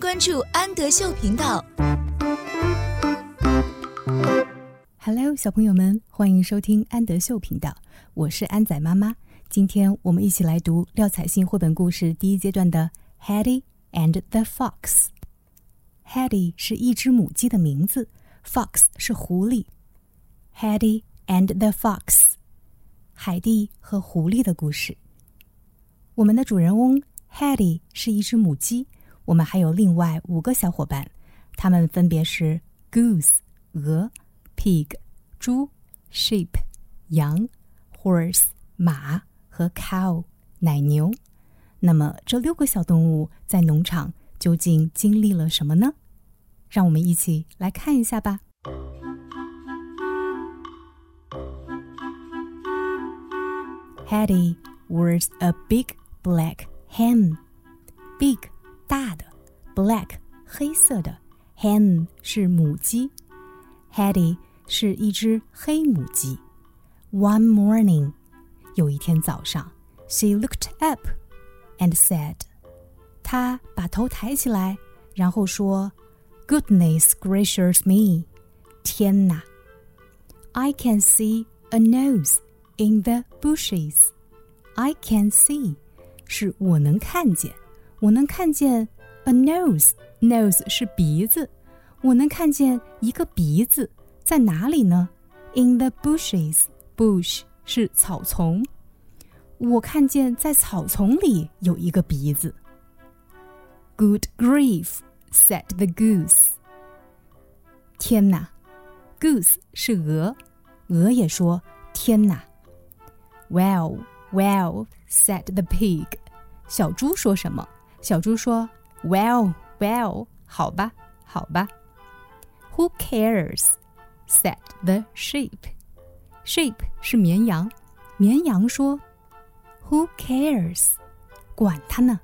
关注安德秀频道。Hello，小朋友们，欢迎收听安德秀频道，我是安仔妈妈。今天我们一起来读廖彩杏绘本故事第一阶段的《Hetty and the Fox》。Hetty 是一只母鸡的名字，Fox 是狐狸。Hetty and the Fox，海蒂和狐狸的故事。我们的主人翁 Hetty 是一只母鸡，我们还有另外五个小伙伴，他们分别是 Goose 鹅。pig 猪，sheep 羊，horse 马和 cow 奶牛。那么这六个小动物在农场究竟经历了什么呢？让我们一起来看一下吧。Hetty was a big black hen. Big 大的，black 黑色的，hen 是母鸡。Hetty 是一只黑母鸡。One morning，有一天早上，she looked up and said，她把头抬起来，然后说，Goodness gracious me，天哪！I can see a nose in the bushes。I can see，是我能看见， 我能看见 a nose，nose 是鼻子，我能看见一个鼻子。在哪里呢？In the bushes. Bush 是草丛。我看见在草丛里有一个鼻子。Good grief! said the goose. 天哪！Goose 是鹅，鹅也说天哪。Well, well, said the pig. 小猪说什么？ 小猪说：“Well, well，好吧，好吧。”Who cares? said the sheep. Sheep 是绵羊，绵羊说：“Who cares？管他呢。”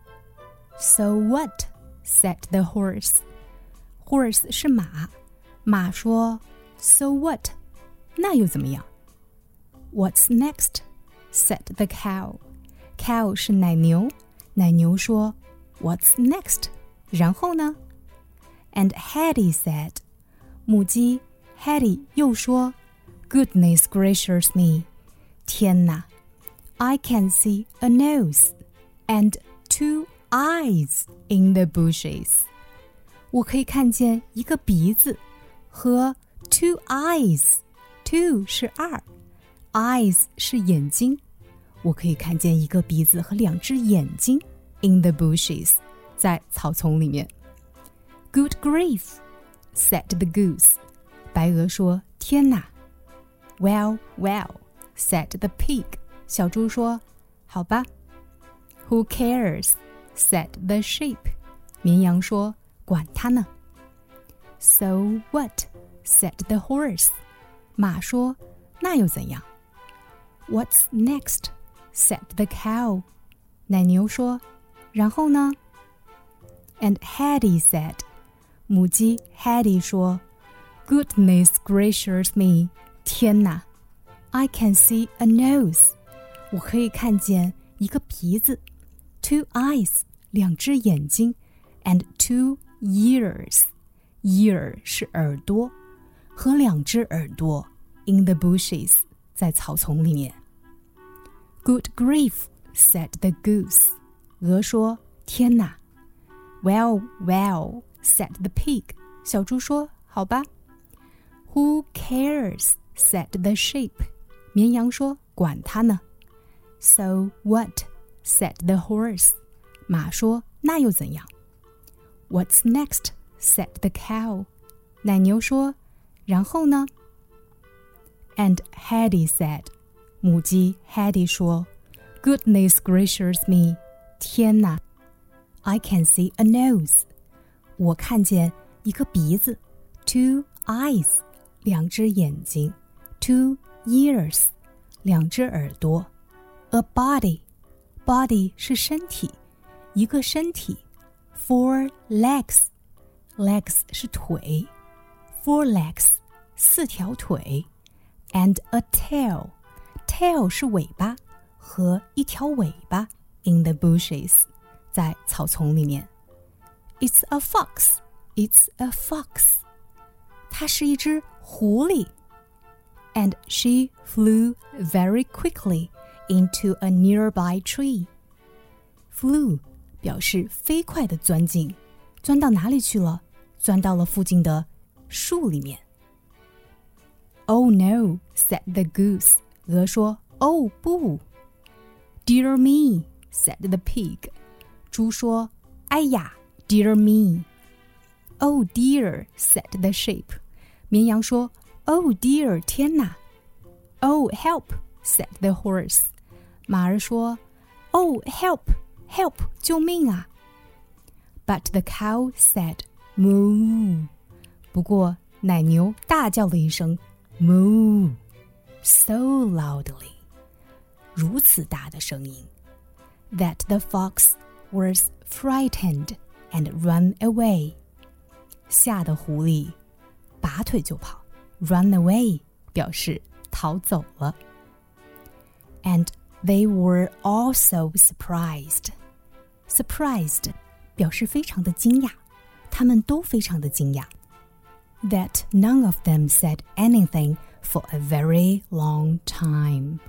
So what? said the horse. Horse 是马，马说：“So what？那又怎么样？”What's next? said the cow. Cow 是奶牛，奶牛说 ：“What's next？” 然后呢？And Hetty said，母鸡 Hetty 又说：“Goodness gracious me，天哪！I can see a nose and two eyes in the bushes。我可以看见一个鼻子和 two eyes。two 是二，eyes 是眼睛。我可以看见一个鼻子和两只眼睛 in the bushes，在草丛里面。Good grief，said the goose。白鹅说：“天哪！”Well, well, said the pig. 小猪说：“好吧。”Who cares? said the sheep. 绵羊说：“管他呢。”So what? said the horse. 马说：“那又怎样？”What's next? said the cow. 奶牛说：“ 然后呢？”And Hetty said. 母鸡 Hetty 说。Goodness gracious me！天哪！I can see a nose，我可以看见一个鼻子；two eyes，两只眼睛；and two ears，ear 是耳朵，和两只耳朵。In the bushes，在草丛里面。Good grief！said the goose， 鹅说：“天哪！”Well, well, said the pig，小猪说：“好吧。” Who cares? said the sheep. 绵羊说：“管他呢。” So what? said the horse. 马说：“那又怎样？”What's next? said the cow. 奶牛说：“然后呢？” And Hetty said. 母鸡 Hetty 说：“Goodness gracious me! 天哪！I can see a nose. 我看见一个鼻子，two eyes。”两只眼睛，two ears，两只耳朵，a body，body 是身体，一个身体，four legs，legs 是腿，four legs 四条腿，and a tail，tail 是尾巴和一条尾巴 ，in the bushes 在草丛里面 It's a fox. It's a fox. 它是一只狐狸。And she flew very quickly into a nearby tree. Flew 表示飞快的钻进，钻到哪里去了？钻到了附近的树里面。Oh no! said the goose. 鹅说：“哦不。” Dear me! said the pig. 猪说：“哎呀，Dear me! Oh dear! said the sheep. 绵羊说：“Oh dear! 天哪！”Oh help! said the horse. 马儿说：“Oh help! Help! 救命啊！” But the cow said, "Moo." 不过奶牛大叫了一声 "Moo" so loudly，如此大的声音 ，that the fox was frightened and ran away，吓得狐狸拔腿就跑，run away 表示逃走了。And they were also surprised. Surprised 表示非常的惊讶，他们都非常的惊讶。That none of them said anything for a very long time.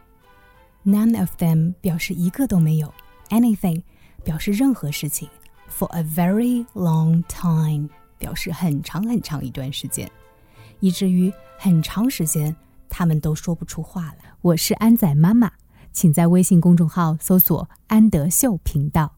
None of them 表示一个都没有 ，anything 表示任何事情，for a very long time 表示很长很长一段时间，以至于很长时间他们都说不出话来。我是安仔妈妈，请在微信公众号搜索“安德秀频道”。